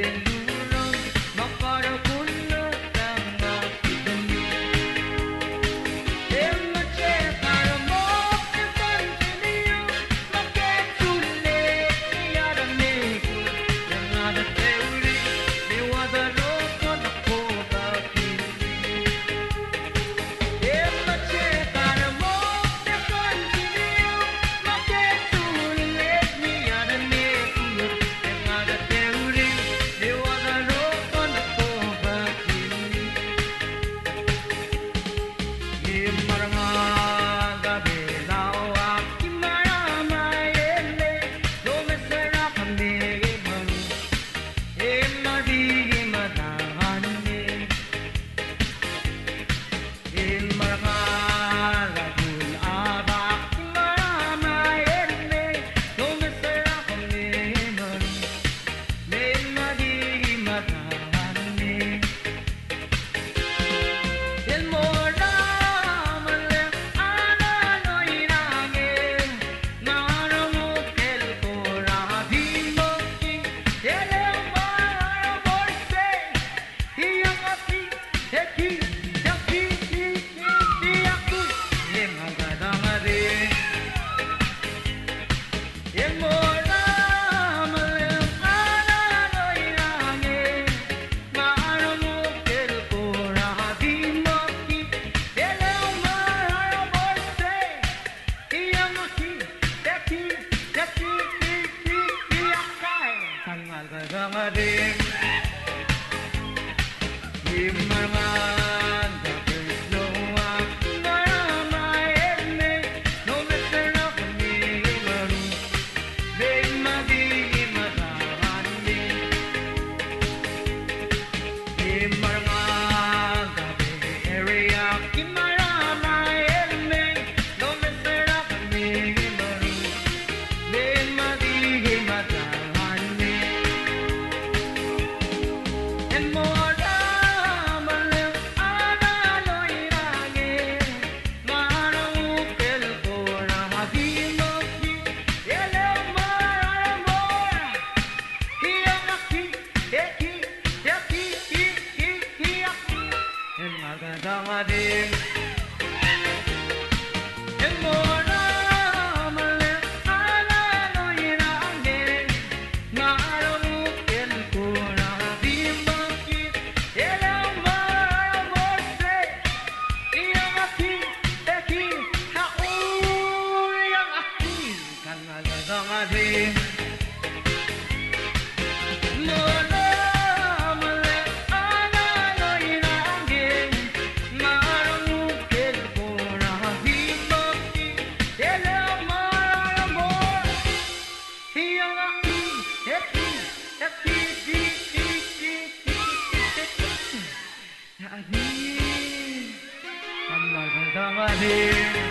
Thank you. Namadhe Damadin come on here.